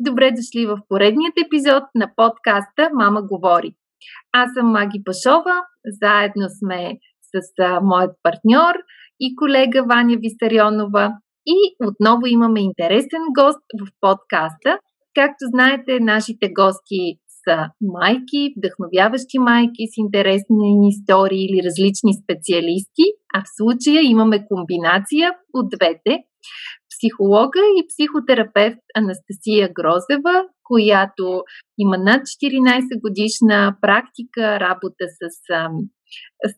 Добре дошли в поредният епизод на подкаста Мама говори. Аз съм Маги Пашова, заедно сме с а, моят партньор и колега Ваня Висарионова и отново имаме интересен гост в подкаста. Както знаете, нашите гости са майки, вдъхновяващи майки с интересни истории или различни специалисти, а в случая имаме комбинация от двете психолога и психотерапевт Анастасия Грозева, която има над 14 годишна практика работа с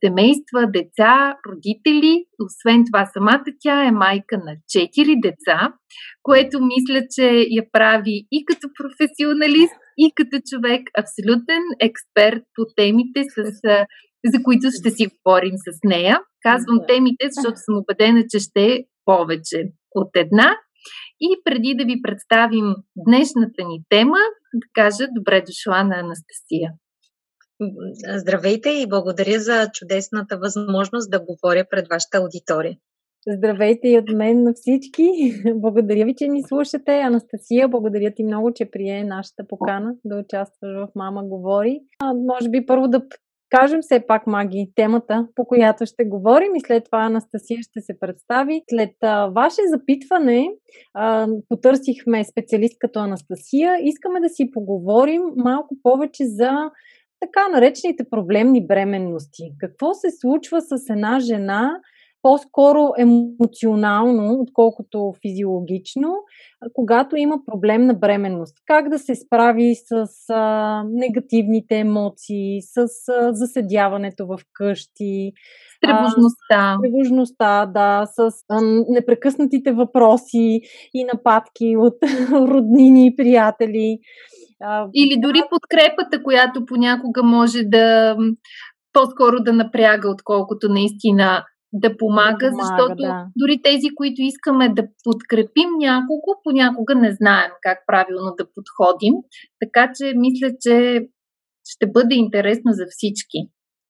семейства, деца, родители. Освен това, самата тя е майка на 4 деца, което мисля, че я прави и като професионалист, и като човек абсолютен експерт по темите, с, за които ще си говорим с нея. Казвам темите, защото съм убедена, че ще повече от една. И преди да ви представим днешната ни тема, да кажа добре дошла на Анастасия. Здравейте и благодаря за чудесната възможност да говоря пред вашата аудитория. Здравейте и от мен на всички. Благодаря ви, че ни слушате. Анастасия, благодаря ти много, че прие нашата покана да участваш в Мама говори. А, може би първо да кажем все пак, Маги, темата, по която ще говорим и след това Анастасия ще се представи. След а, ваше запитване а, потърсихме специалист като Анастасия. Искаме да си поговорим малко повече за така наречените проблемни бременности. Какво се случва с една жена, по-скоро емоционално, отколкото физиологично, когато има проблем на бременност. Как да се справи с а, негативните емоции, с а, заседяването в къщи. Тревожността. тревожността, да, с а, непрекъснатите въпроси и нападки от роднини и приятели. А, Или дори подкрепата, която понякога може да по-скоро да напряга, отколкото наистина да помага, да помага защото да. дори тези, които искаме да подкрепим някого, понякога не знаем как правилно да подходим. Така че мисля, че ще бъде интересно за всички.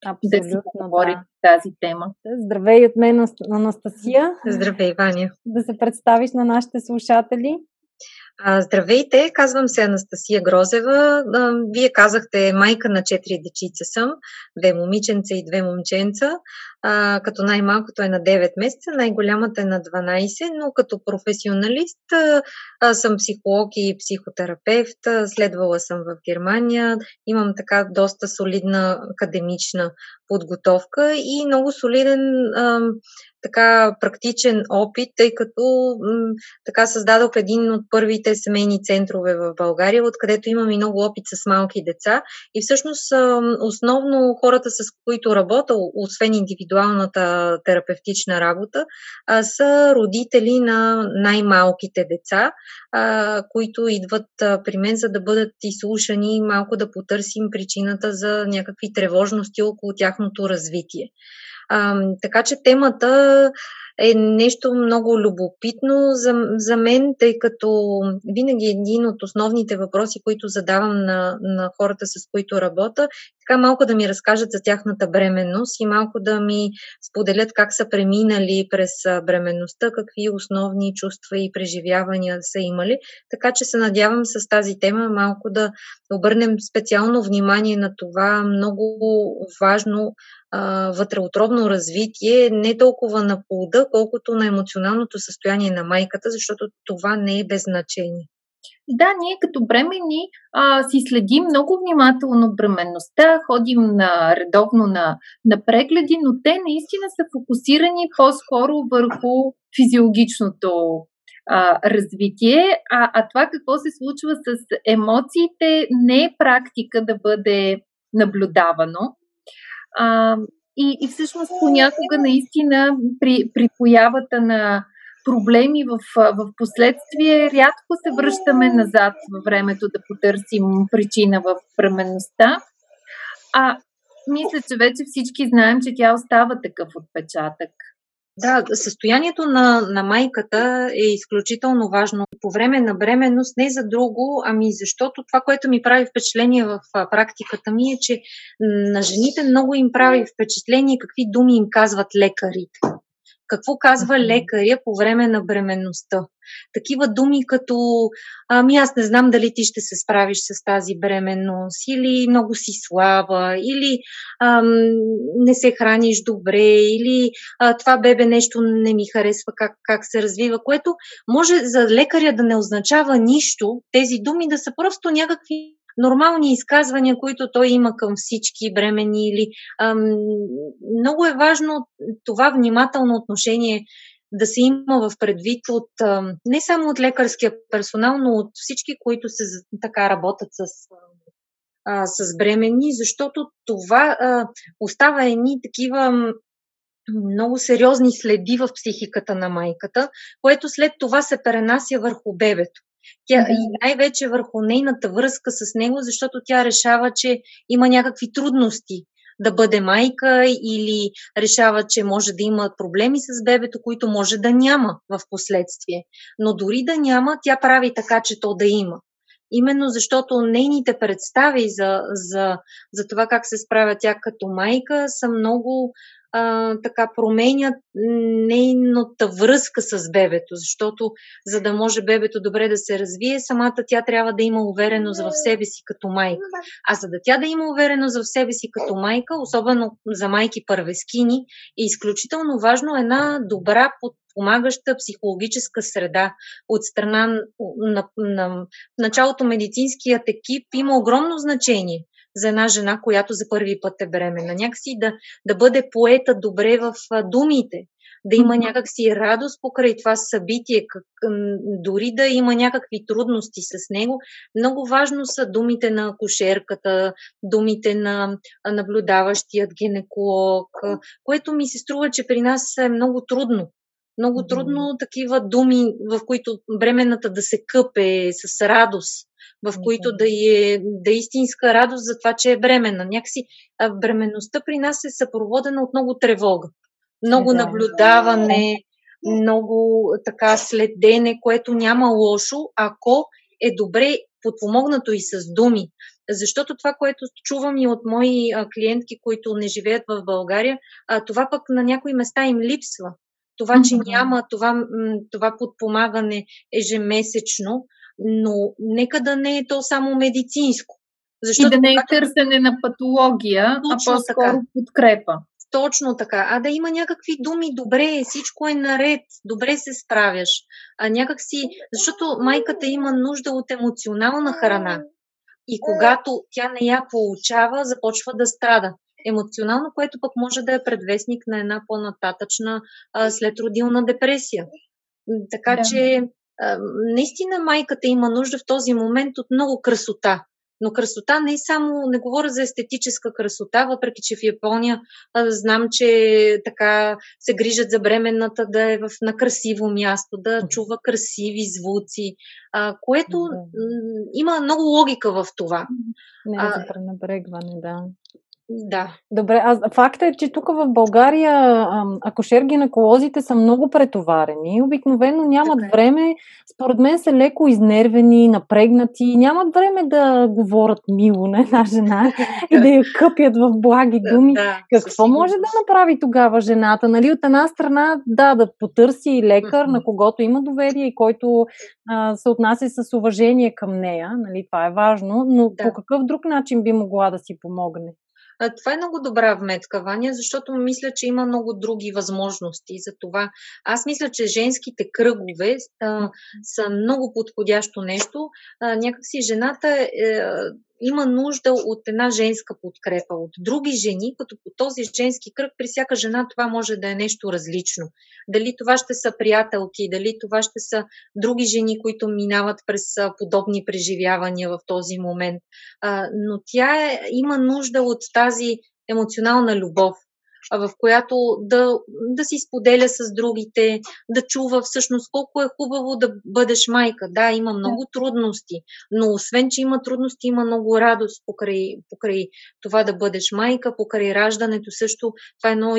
Абсолютно, да си поговорим да. тази тема. Здравей от мен, Анастасия. Здравей, Ваня. Да се представиш на нашите слушатели. Здравейте, казвам се Анастасия Грозева. Вие казахте майка на четири дечица съм, две момиченца и две момченца, като най-малкото е на 9 месеца, най-голямата е на 12, но като професионалист съм психолог и психотерапевт, следвала съм в Германия, имам така доста солидна академична подготовка и много солиден така практичен опит, тъй като м, така създадох един от първите семейни центрове в България, откъдето имам и много опит с малки деца. И всъщност основно хората, с които работя, освен индивидуалната терапевтична работа, са родители на най-малките деца, които идват при мен, за да бъдат изслушани и малко да потърсим причината за някакви тревожности около тяхното развитие. А, така че темата е нещо много любопитно за, за мен, тъй като винаги един от основните въпроси, които задавам на, на хората, с които работя, така малко да ми разкажат за тяхната бременност и малко да ми споделят как са преминали през бременността, какви основни чувства и преживявания са имали. Така че се надявам с тази тема малко да обърнем специално внимание на това много важно вътреотробно развитие, не толкова на плода, колкото на емоционалното състояние на майката, защото това не е без значение. Да, ние като бремени а, си следим много внимателно бременността, ходим на, редовно на, на прегледи, но те наистина са фокусирани по-скоро върху физиологичното а, развитие, а, а това какво се случва с емоциите не е практика да бъде наблюдавано. А, и, и всъщност понякога наистина при, при появата на проблеми в, в последствие, рядко се връщаме назад във времето да потърсим причина в бременността. А мисля, че вече всички знаем, че тя остава такъв отпечатък. Да, състоянието на, на майката е изключително важно. По време на бременност, не за друго, ами защото това, което ми прави впечатление в практиката ми е, че на жените много им прави впечатление какви думи им казват лекарите какво казва лекаря по време на бременността. Такива думи като ами аз не знам дали ти ще се справиш с тази бременност, или много си слаба, или ам, не се храниш добре, или а, това бебе нещо не ми харесва как, как се развива, което може за лекаря да не означава нищо, тези думи да са просто някакви нормални изказвания, които той има към всички бремени или ам, много е важно това внимателно отношение да се има в предвид от ам, не само от лекарския персонал, но от всички, които се така работят с а, с бремени, защото това а, остава едни такива много сериозни следи в психиката на майката, което след това се пренася върху бебето. Тя, да. И най-вече върху нейната връзка с него, защото тя решава, че има някакви трудности да бъде майка или решава, че може да има проблеми с бебето, които може да няма в последствие. Но дори да няма, тя прави така, че то да има. Именно защото нейните представи за, за, за това как се справя тя като майка са много а, така променят нейната връзка с бебето, защото за да може бебето добре да се развие, самата тя трябва да има увереност в себе си като майка. А за да тя да има увереност в себе си като майка, особено за майки първескини, е изключително важно една добра подпомагаща психологическа среда от страна на, на, на началото медицинският екип има огромно значение за една жена, която за първи път е бременна. Някакси да, да бъде поета добре в думите, да има някакси радост покрай това събитие, как, дори да има някакви трудности с него. Много важно са думите на кошерката, думите на наблюдаващият гинеколог, което ми се струва, че при нас е много трудно. Много трудно такива думи, в които бременната да се къпе с радост в които да е, да е истинска радост за това, че е бременна. Някакси бременността при нас е съпроводена от много тревога, много да. наблюдаване, много така следене, което няма лошо, ако е добре подпомогнато и с думи. Защото това, което чувам и от мои клиентки, които не живеят в България, това пък на някои места им липсва. Това, че няма това, това подпомагане ежемесечно, но нека да не е то само медицинско. Защото, и да не е търсене на патология, а по-скоро така. подкрепа. Точно така. А да има някакви думи, добре, всичко е наред, добре се справяш. А някакси, защото майката има нужда от емоционална храна. И когато тя не я получава, започва да страда. Емоционално, което пък може да е предвестник на една по-нататъчна а, следродилна депресия. Така да. че наистина майката има нужда в този момент от много красота. Но красота не е само, не говоря за естетическа красота, въпреки че в Япония а, знам, че така се грижат за бременната да е в, на красиво място, да чува красиви звуци, а, което м- има много логика в това. Не е за пренебрегване, да. Да. Добре, а факта е, че тук в България акушер-гинеколозите са много претоварени. Обикновено нямат така е. време, според мен са леко изнервени, напрегнати, нямат време да говорят мило на една жена и да я къпят в благи думи. Да, Какво може да направи тогава жената? Нали, от една страна, да, да потърси лекар, на когото има доверие и който а, се отнася с уважение към нея. Нали, това е важно, но да. по какъв друг начин би могла да си помогне? Това е много добра вметка, Ваня, защото мисля, че има много други възможности за това. Аз мисля, че женските кръгове а, са много подходящо нещо. А, някакси жената е, има нужда от една женска подкрепа, от други жени, като по този женски кръг при всяка жена това може да е нещо различно. Дали това ще са приятелки, дали това ще са други жени, които минават през подобни преживявания в този момент. Но тя е, има нужда от тази емоционална любов. В която да, да си споделя с другите, да чува всъщност колко е хубаво да бъдеш майка. Да, има много трудности, но освен, че има трудности, има много радост покрай, покрай това да бъдеш майка, покрай раждането също. Това е едно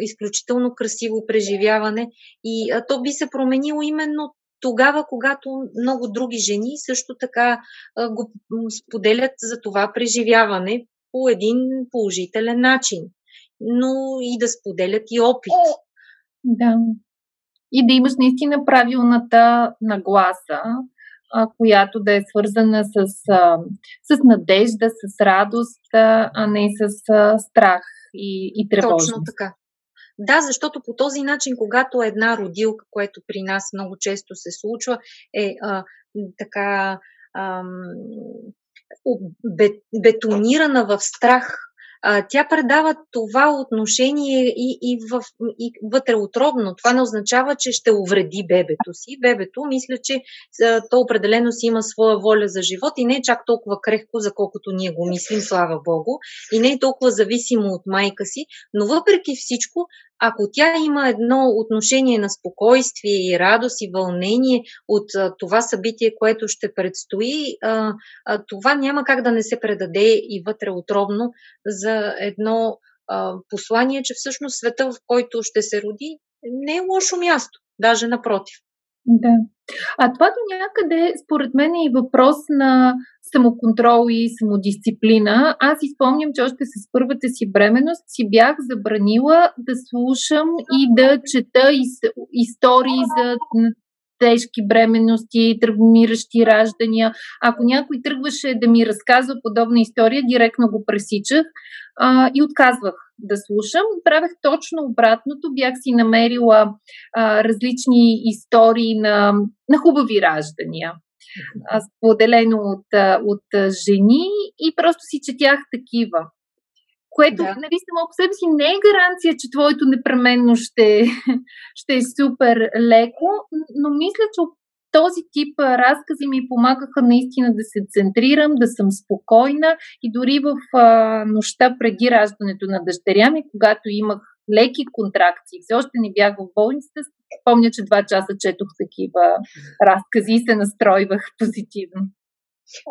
изключително красиво преживяване и а, то би се променило именно тогава, когато много други жени също така а, го споделят за това преживяване по един положителен начин, но и да споделят и опит. Да. И да имаш наистина правилната нагласа, която да е свързана с, с надежда, с радост, а не с страх и, и тревожност. Точно така. Да, защото по този начин, когато една родилка, което при нас много често се случва, е а, така ам, бетонирана в страх тя предава това отношение и, и, в, и вътреутробно. Това не означава, че ще увреди бебето си. Бебето, мисля, че а, то определено си има своя воля за живот и не е чак толкова крехко, за колкото ние го мислим, слава Богу, и не е толкова зависимо от майка си, но въпреки всичко, ако тя има едно отношение на спокойствие и радост и вълнение от това събитие, което ще предстои, това няма как да не се предаде и вътреутробно за едно послание, че всъщност света, в който ще се роди, не е лошо място, даже напротив. Да. А това до някъде, според мен, е и въпрос на самоконтрол и самодисциплина. Аз изпомням, че още с първата си бременност си бях забранила да слушам и да чета из, истории за тежки бременности, травмиращи раждания. Ако някой тръгваше да ми разказва подобна история, директно го пресичах а, и отказвах да слушам. Правех точно обратното. Бях си намерила а, различни истории на, на хубави раждания споделено от, от жени и просто си четях такива. Което, да. нали, само по себе си не е гаранция, че твоето непременно ще, ще е супер леко, но мисля, че този тип разкази ми помагаха наистина да се центрирам, да съм спокойна и дори в а, нощта преди раждането на дъщеря ми, когато имах леки контракции, все още не бях в болницата, помня, че два часа четох такива разкази и се настройвах позитивно.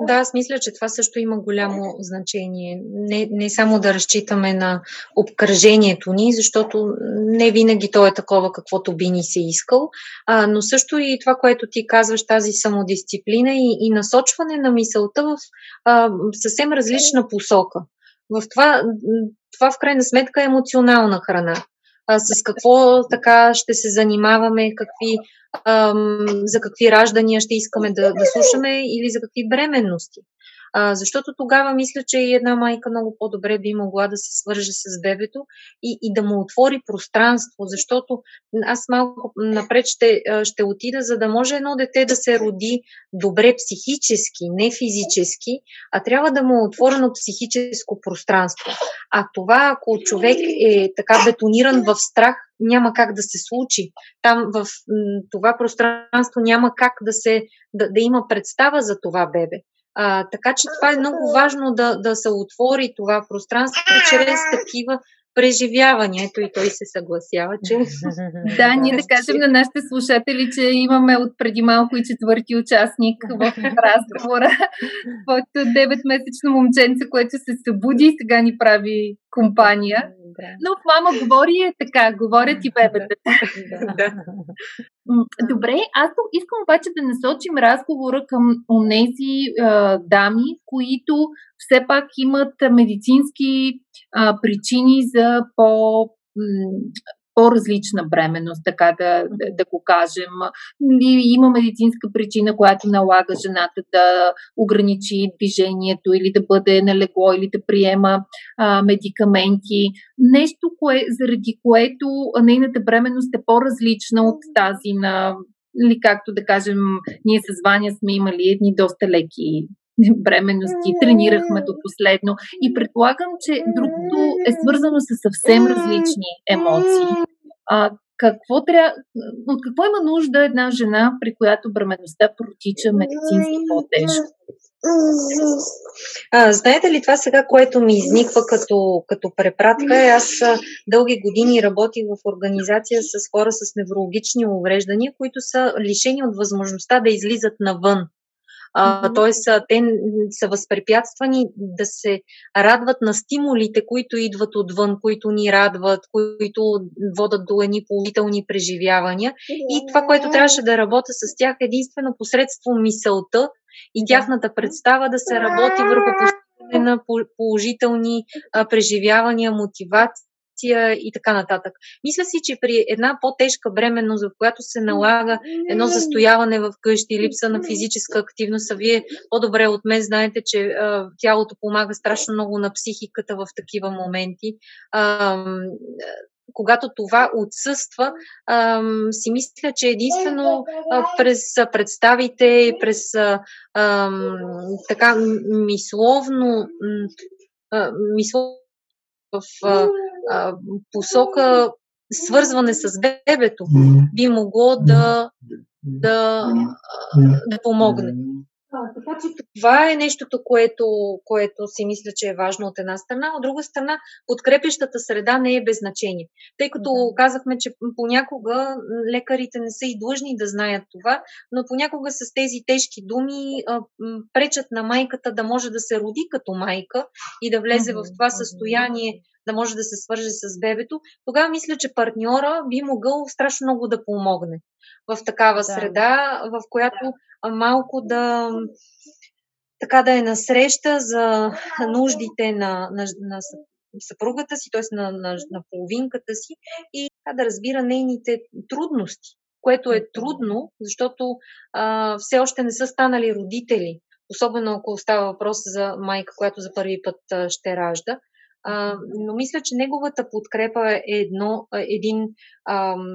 Да, аз мисля, че това също има голямо значение. Не, не само да разчитаме на обкръжението ни, защото не винаги то е такова, каквото би ни се искал, а, но също и това, което ти казваш, тази самодисциплина и, и насочване на мисълта в а, съвсем различна посока. В това, това в крайна сметка е емоционална храна а, с какво така ще се занимаваме, какви, ам, за какви раждания ще искаме да, да слушаме или за какви бременности. А, защото тогава мисля, че и една майка много по-добре би могла да се свърже с бебето и, и да му отвори пространство, защото аз малко напред ще, ще отида, за да може едно дете да се роди добре психически, не физически, а трябва да му е отворено психическо пространство. А това, ако човек е така бетониран в страх, няма как да се случи. Там в това пространство няма как да, се, да, да има представа за това бебе. А, така че това е много важно да, да се отвори това пространство чрез такива преживявания. Ето и той се съгласява, че... Да, ние да кажем на нашите слушатели, че имаме от преди малко и четвърти участник в разговора. Твоето 9-месечно момченце, което се събуди и сега ни прави компания. Но мама говори е така, говорят и бебетата. Добре, аз искам обаче да насочим разговора към онези а, дами, които все пак имат медицински а, причини за по по-различна бременност, така да, да, го кажем. И има медицинска причина, която налага жената да ограничи движението или да бъде на легло или да приема а, медикаменти. Нещо, кое, заради което нейната бременност е по-различна от тази на или както да кажем, ние с Ваня сме имали едни доста леки бременности, тренирахме до последно и предполагам, че другото е свързано с съвсем различни емоции. А, какво трябва, от какво има нужда една жена, при която бременността протича медицински по-тежко? А, знаете ли това сега, което ми изниква като, като препратка? Е, аз дълги години работих в организация с хора с неврологични увреждания, които са лишени от възможността да излизат навън. А, тоест, те са възпрепятствани да се радват на стимулите, които идват отвън, които ни радват, които водат до едни положителни преживявания. И това, което трябваше да работя с тях, единствено посредством мисълта и тяхната представа да се работи върху на положителни преживявания, мотивация и така нататък. Мисля си, че при една по-тежка бременност, в която се налага едно застояване в къщи, липса на физическа активност, а вие по-добре от мен знаете, че а, тялото помага страшно много на психиката в такива моменти. А, когато това отсъства, ам, си мисля, че единствено а, през представите, през ам, така мисловно, а, мисловно в а, а, посока свързване с бебето би могло да, да, да помогне. А, така че това е нещото, което, което си мисля, че е важно от една страна. От друга страна, подкрепещата среда не е без значение. Тъй като да. казахме, че понякога лекарите не са и длъжни да знаят това, но понякога с тези тежки думи а, пречат на майката да може да се роди като майка и да влезе в това състояние да може да се свърже с бебето, тогава мисля, че партньора би могъл страшно много да помогне в такава да. среда, в която малко да така да е насреща за нуждите на, на, на съпругата си, т.е. На, на, на половинката си и да разбира нейните трудности, което е трудно, защото а, все още не са станали родители, особено ако става въпрос за майка, която за първи път ще ражда. А, но мисля, че неговата подкрепа е едно, един ам,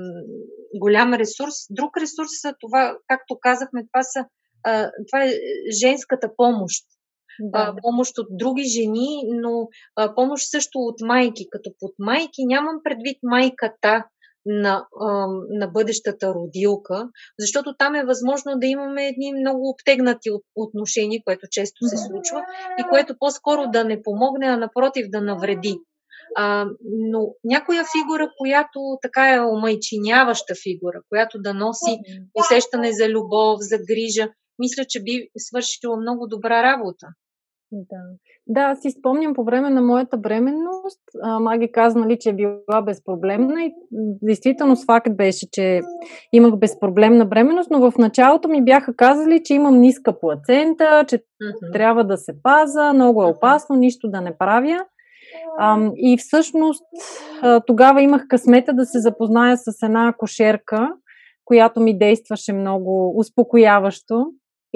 голям ресурс. Друг ресурс, това, както казахме, това, са, а, това е женската помощ. Да. Помощ от други жени, но помощ също от майки. Като под майки нямам предвид майката, на, на бъдещата родилка, защото там е възможно да имаме едни много обтегнати отношения, което често се случва и което по-скоро да не помогне, а напротив да навреди. А, но някоя фигура, която така е омайчиняваща фигура, която да носи усещане за любов, за грижа, мисля, че би свършила много добра работа. Да. Да, аз си спомням по време на моята бременност. Маги каза, нали, че е била безпроблемна и действително с факт беше, че имах безпроблемна бременност, но в началото ми бяха казали, че имам ниска плацента, че uh-huh. трябва да се паза, много е опасно, нищо да не правя. А, и всъщност тогава имах късмета да се запозная с една кошерка, която ми действаше много успокояващо.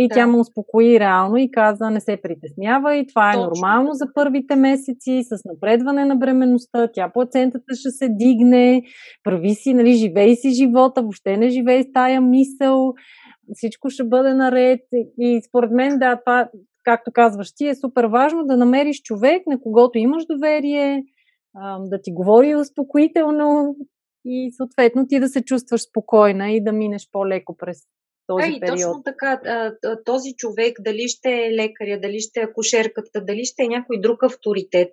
И да. тя ме успокои реално и каза, не се притеснява и това е Точно. нормално за първите месеци, с напредване на бременността, тя плацентата ще се дигне, прави си, нали, живей си живота, въобще не живей с тая мисъл, всичко ще бъде наред. И според мен, да, това, както казваш ти, е супер важно да намериш човек, на когото имаш доверие, да ти говори успокоително и съответно ти да се чувстваш спокойна и да минеш по-леко през този а, период. Точно така, този човек, дали ще е лекаря, дали ще е акушерката, дали ще е някой друг авторитет,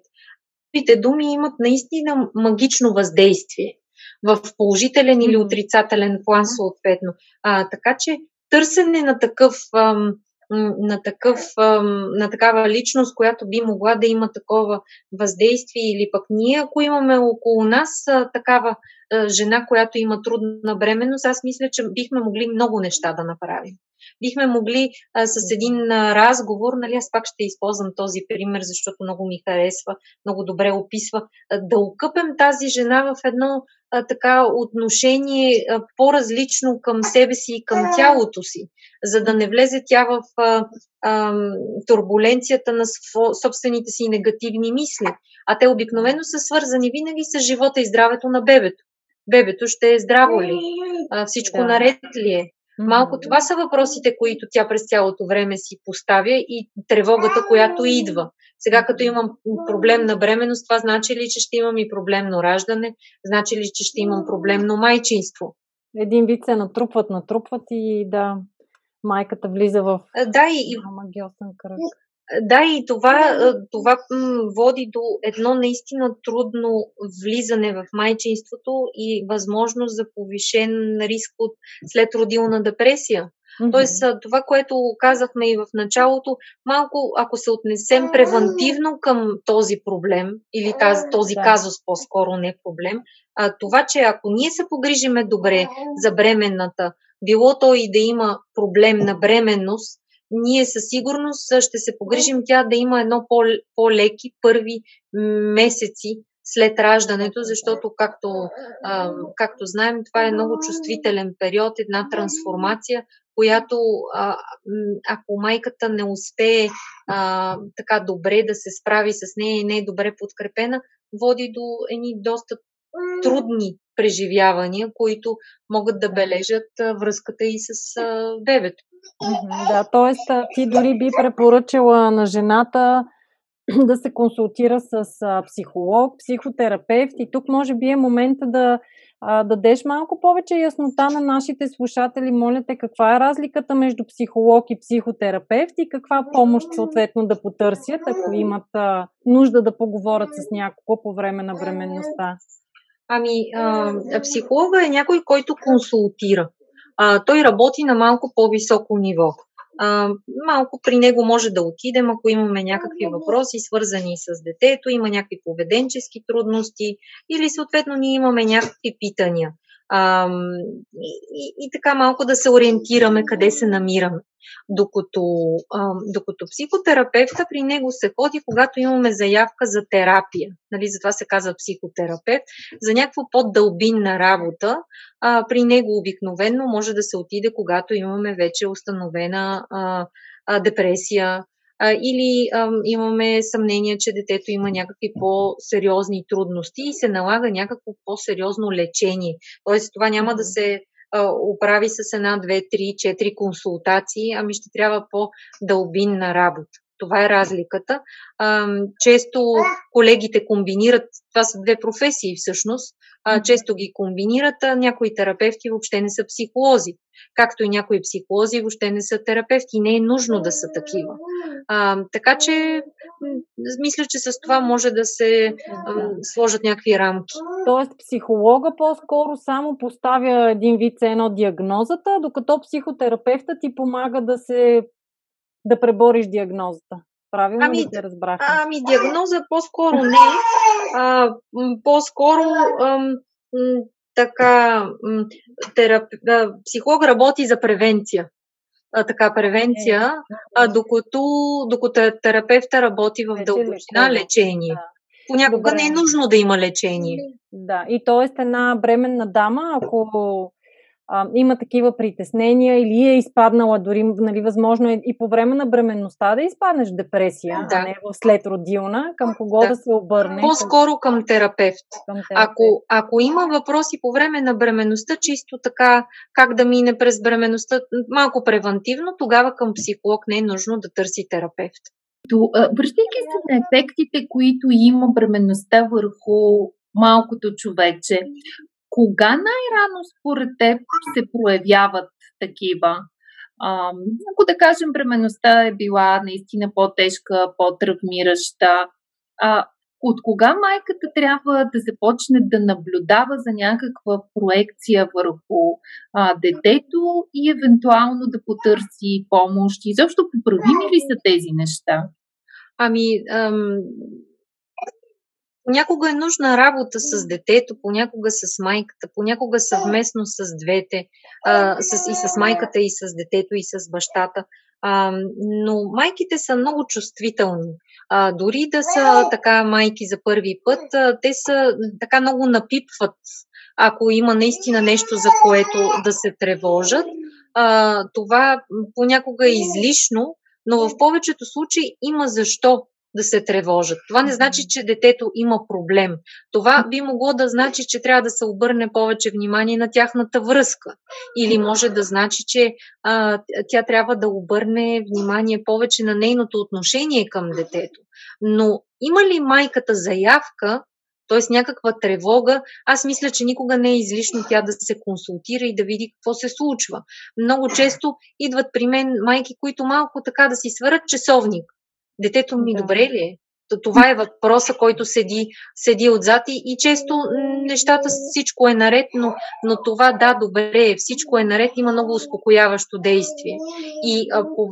Пите думи имат наистина магично въздействие в положителен или отрицателен план съответно. А, така че търсене на такъв ам, на, такъв, на такава личност, която би могла да има такова въздействие или пък ние, ако имаме около нас такава жена, която има трудна бременност, аз мисля, че бихме могли много неща да направим. Бихме могли а, с един а, разговор, нали, аз пак ще използвам този пример, защото много ми харесва, много добре описва, а, да окъпем тази жена в едно а, така отношение а, по-различно към себе си и към тялото си, за да не влезе тя в а, а, турбуленцията на собствените си негативни мисли. А те обикновено са свързани винаги с живота и здравето на бебето. Бебето ще е здраво ли? А, всичко да. наред ли е? Малко това са въпросите, които тя през цялото време си поставя и тревогата, която идва. Сега, като имам проблем на бременност, това значи ли, че ще имам и проблемно раждане? Значи ли, че ще имам проблемно майчинство? Един вид се натрупват, натрупват и да, майката влиза в да, и, магиосен кръг. Да, и това, това води до едно наистина трудно влизане в майчинството и възможност за повишен риск от след родилна депресия. Mm-hmm. Тоест, това, което казахме и в началото, малко, ако се отнесем превентивно към този проблем, или тази, този да. казус по-скоро не е проблем, а, това, че ако ние се погрижиме добре за бременната, било то и да има проблем на бременност, ние със сигурност ще се погрижим тя да има едно по-леки първи месеци след раждането, защото, както, а, както знаем, това е много чувствителен период, една трансформация, която а, ако майката не успее а, така добре да се справи с нея и не е добре подкрепена, води до едни доста трудни преживявания, които могат да бележат връзката и с бебето. Да, т.е. ти дори би препоръчала на жената да се консултира с психолог, психотерапевт и тук може би е момента да дадеш малко повече яснота на нашите слушатели. Моля те, каква е разликата между психолог и психотерапевт и каква помощ съответно да потърсят, ако имат нужда да поговорят с някого по време на бременността? Ами, а, психолога е някой, който консултира. А, той работи на малко по-високо ниво. А, малко при него може да отидем, ако имаме някакви въпроси, свързани с детето, има някакви поведенчески трудности или съответно ние имаме някакви питания. А, и, и така малко да се ориентираме къде се намираме. Докато, а, докато психотерапевта при него се ходи, когато имаме заявка за терапия. Нали, затова се казва психотерапевт. За някаква по-дълбинна работа, а, при него обикновенно може да се отиде, когато имаме вече установена а, а, депресия, а, или а, имаме съмнение, че детето има някакви по-сериозни трудности и се налага някакво по-сериозно лечение. Тоест, това няма да се оправи с една, две, три, четири консултации, ами ще трябва по-дълбинна работа. Това е разликата. А, често колегите комбинират, това са две професии всъщност, а, често ги комбинират, а някои терапевти въобще не са психолози, както и някои психолози въобще не са терапевти, не е нужно да са такива. А, така че, мисля, че с това може да се а, сложат някакви рамки. Тоест, психолога по-скоро само поставя един вид едно диагнозата, докато психотерапевта ти помага да се да пребориш диагнозата. Правилно ами, ли те разбрах? Ами, диагноза по-скоро не. А, по-скоро ам, така, терап... психолог работи за превенция. А, така, превенция, а, докато, докато терапевта работи в дълбочина лечение. Да. Понякога Добре. не е нужно да има лечение. Да, и т.е. една бременна дама, ако а, има такива притеснения или е изпаднала дори, нали, възможно е и по време на бременността да изпаднеш в депресия, да. а не в след родилна, към кого да, да се обърне? По-скоро към терапевт. Към терапевт. Ако, ако има въпроси по време на бременността, чисто така как да мине през бременността, малко превентивно, тогава към психолог не е нужно да търси терапевт. Връщайки се на ефектите, които има бременността върху малкото човече, кога най-рано според теб се проявяват такива? А, ако да кажем, бременността е била наистина по-тежка, по-травмираща, а, от кога майката трябва да започне да наблюдава за някаква проекция върху а, детето и евентуално да потърси помощ? И защо поправими ли са тези неща? Ами, ам, Понякога е нужна работа с детето, понякога с майката, понякога съвместно с двете, а, с, и с майката, и с детето, и с бащата. А, но майките са много чувствителни. А, дори да са така майки за първи път, а, те са така много напипват, ако има наистина нещо, за което да се тревожат. А, това понякога е излишно, но в повечето случаи има защо да се тревожат. Това не значи, че детето има проблем. Това би могло да значи, че трябва да се обърне повече внимание на тяхната връзка. Или може да значи, че а, тя трябва да обърне внимание повече на нейното отношение към детето. Но има ли майката заявка т.е. някаква тревога, аз мисля, че никога не е излишно тя да се консултира и да види какво се случва. Много често идват при мен майки, които малко така да си сварят часовник. Детето ми да. добре ли е? Това е въпроса, който седи, седи отзад и, и често нещата, всичко е наред, но, но това да, добре е, всичко е наред, има много успокояващо действие. И ако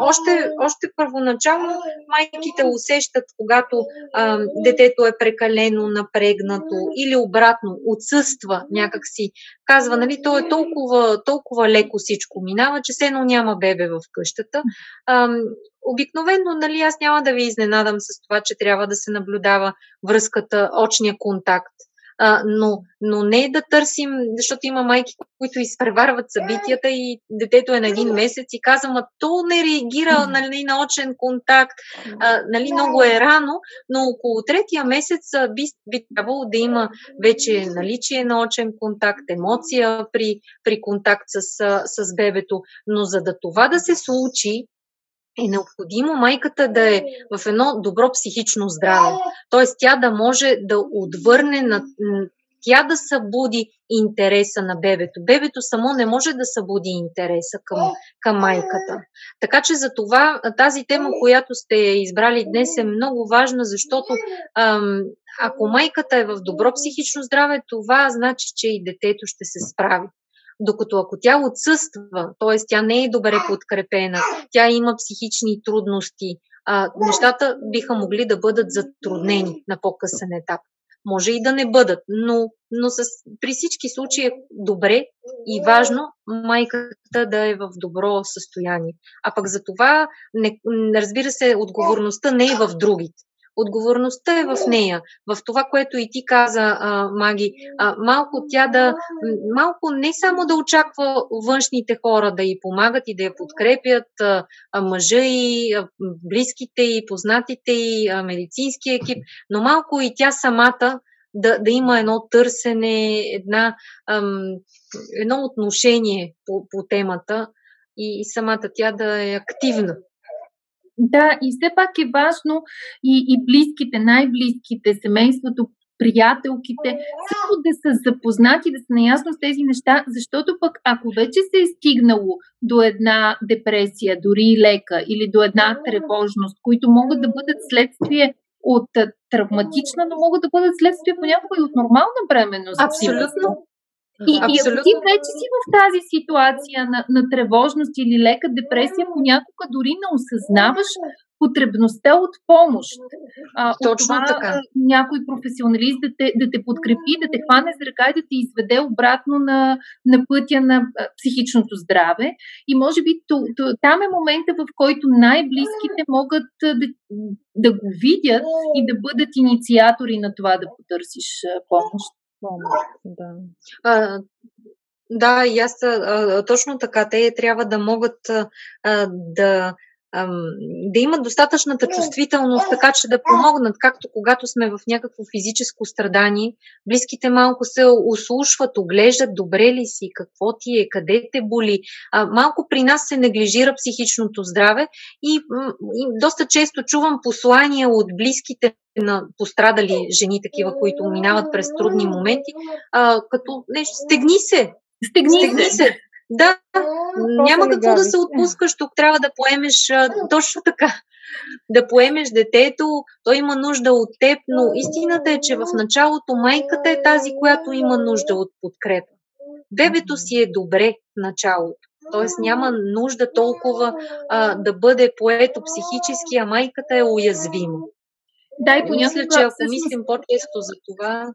още, още първоначално майките усещат, когато а, детето е прекалено напрегнато или обратно, отсъства някакси, казва, нали, то е толкова, толкова леко всичко минава, че се едно няма бебе в къщата. А, обикновено, нали, аз няма да ви изненадам с това, че трябва да се наблюдава връзката, очния контакт. А, но, но не да търсим, защото има майки, които изпреварват събитията и детето е на един месец и казва, то не реагира нали, на очен контакт, а, нали, много е рано, но около третия месец би, би трябвало да има вече наличие на очен контакт, емоция при, при контакт с, с бебето. Но за да това да се случи, е необходимо майката да е в едно добро психично здраве. Тоест тя да може да отвърне на тя да събуди интереса на бебето. Бебето само не може да събуди интереса към, към майката. Така че за това тази тема, която сте избрали днес е много важна, защото ам, ако майката е в добро психично здраве, това значи, че и детето ще се справи. Докато ако тя отсъства, т.е. тя не е добре подкрепена, тя има психични трудности, а, нещата биха могли да бъдат затруднени на по-късен етап. Може и да не бъдат, но, но с, при всички случаи е добре и важно майката да е в добро състояние. А пък за това, не, разбира се, отговорността не е в другите. Отговорността е в нея, в това, което и ти каза, а, Маги. А, малко тя да, малко не само да очаква външните хора да й помагат и да я подкрепят, а, мъжа и близките и познатите и медицинския екип, но малко и тя самата да, да има едно търсене, една, ам, едно отношение по, по темата и, и самата тя да е активна да, и все пак е важно и, и близките, най-близките, семейството, приятелките, също да са запознати, да са наясно с тези неща, защото пък ако вече се е стигнало до една депресия, дори лека, или до една тревожност, които могат да бъдат следствие от травматична, но могат да бъдат следствие понякога и от нормална бременност. Абсолютно. И, и ако ти вече си в тази ситуация на, на тревожност или лека депресия, понякога дори не осъзнаваш потребността от помощ. А, Точно от това, така. Някой професионалист да те, да те подкрепи, да те хване за ръка и да те изведе обратно на, на пътя на психичното здраве. И може би то, то, там е момента, в който най-близките могат да, да го видят и да бъдат инициатори на това да потърсиш помощ помощ. Да. А, да, и аз а, точно така. Те трябва да могат а, да да имат достатъчната чувствителност, така че да помогнат, както когато сме в някакво физическо страдание, близките малко се услушват, оглеждат добре ли си, какво ти е, къде те боли. Малко при нас се неглижира психичното здраве и, и доста често чувам послания от близките на пострадали жени, такива, които минават през трудни моменти, а, като нещо, стегни се, Стегни, стегни се. Да, няма какво да се отпускаш, тук трябва да поемеш точно така. Да поемеш детето, той има нужда от теб, но истината е, че в началото майката е тази, която има нужда от подкрепа. Бебето си е добре в началото. Тоест няма нужда толкова а, да бъде поето психически, а майката е уязвима. Да, и понякога... Мисля, че ако мислим по-често за това,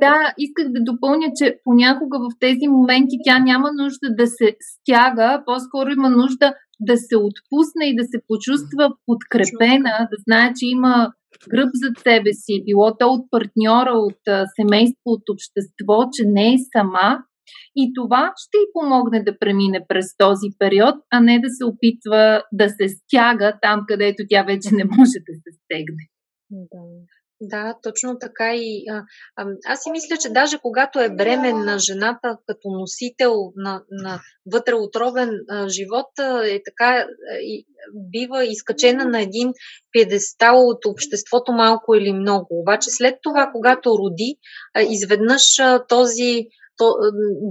да, исках да допълня, че понякога в тези моменти тя няма нужда да се стяга, по-скоро има нужда да се отпусне и да се почувства подкрепена, да знае, че има гръб зад себе си, било то от партньора, от семейство, от общество, че не е сама И това ще й помогне да премине през този период, а не да се опитва да се стяга там, където тя вече не може да се стегне. Да. Да, точно така и а, а, аз си мисля, че даже когато е бременна жената като носител на, на вътреотробен а, живот е така и бива изкачена на един пьедестал от обществото малко или много. Обаче след това, когато роди, а, изведнъж а, този то,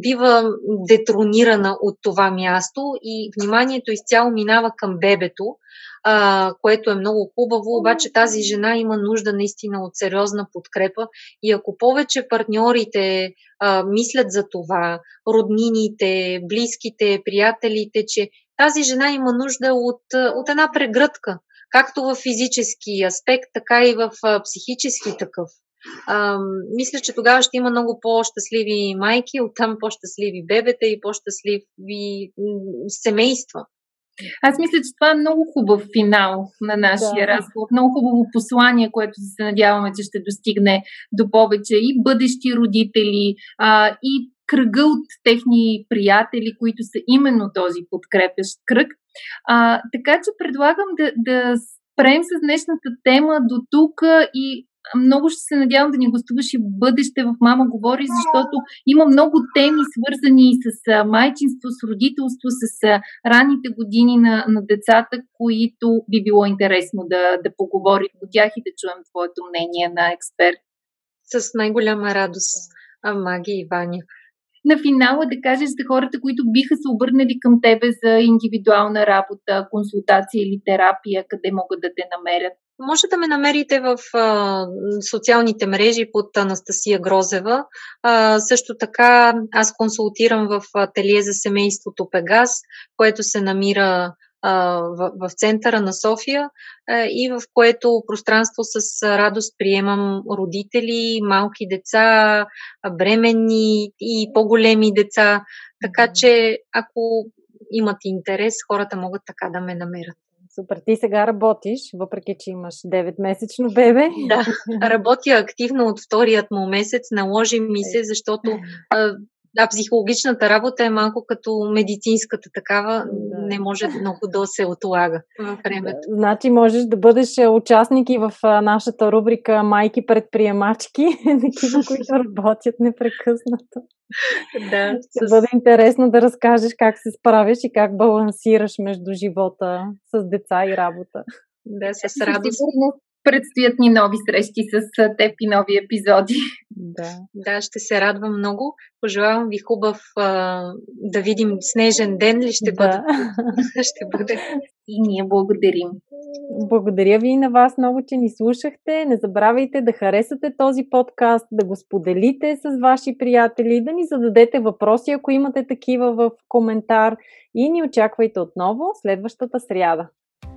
бива детронирана от това място и вниманието изцяло минава към бебето, а, което е много хубаво, обаче тази жена има нужда наистина от сериозна подкрепа и ако повече партньорите а, мислят за това, роднините, близките, приятелите, че тази жена има нужда от, от една прегръдка, както в физически аспект, така и в психически такъв. А, мисля, че тогава ще има много по-щастливи майки, оттам по-щастливи бебета и по-щастливи семейства. Аз мисля, че това е много хубав финал на нашия да. разговор. Много хубаво послание, което се надяваме, че ще достигне до повече и бъдещи родители, а, и кръга от техни приятели, които са именно този подкрепящ кръг. А, така че предлагам да, да спрем с днешната тема до тук и много ще се надявам да ни гостуваш и бъдеще в Мама говори, защото има много теми свързани с майчинство, с родителство, с ранните години на, на децата, които би било интересно да, да поговорим по тях и да чуем твоето мнение на експерт. С най-голяма радост, Маги и Ваня. На финала да кажеш за хората, които биха се обърнали към тебе за индивидуална работа, консултация или терапия, къде могат да те намерят. Може да ме намерите в а, социалните мрежи под Анастасия Грозева. А, също така аз консултирам в ателие за семейството Пегас, което се намира а, в, в центъра на София а, и в което пространство с радост приемам родители, малки деца, бременни и по-големи деца. Така че ако имат интерес, хората могат така да ме намерят. Супер. Ти сега работиш, въпреки че имаш 9-месечно бебе. Да, работя активно от вторият му месец. Наложи ми се, защото а, психологичната работа е малко като медицинската такава. Да. Не може много да се отлага във времето. Да. Значи можеш да бъдеш участник и в нашата рубрика Майки предприемачки, такива, които работят непрекъснато. Да, Ще с... бъде интересно да разкажеш как се справяш и как балансираш между живота с деца и работа. Да, с радост. Предстоят ни нови срещи с теб и нови епизоди. Да. да, ще се радвам много. Пожелавам ви хубав а, да видим снежен ден ли ще да. бъде. ще бъде. И ние благодарим. Благодаря ви и на вас много, че ни слушахте. Не забравяйте да харесате този подкаст, да го споделите с ваши приятели, да ни зададете въпроси, ако имате такива в коментар и ни очаквайте отново следващата сряда.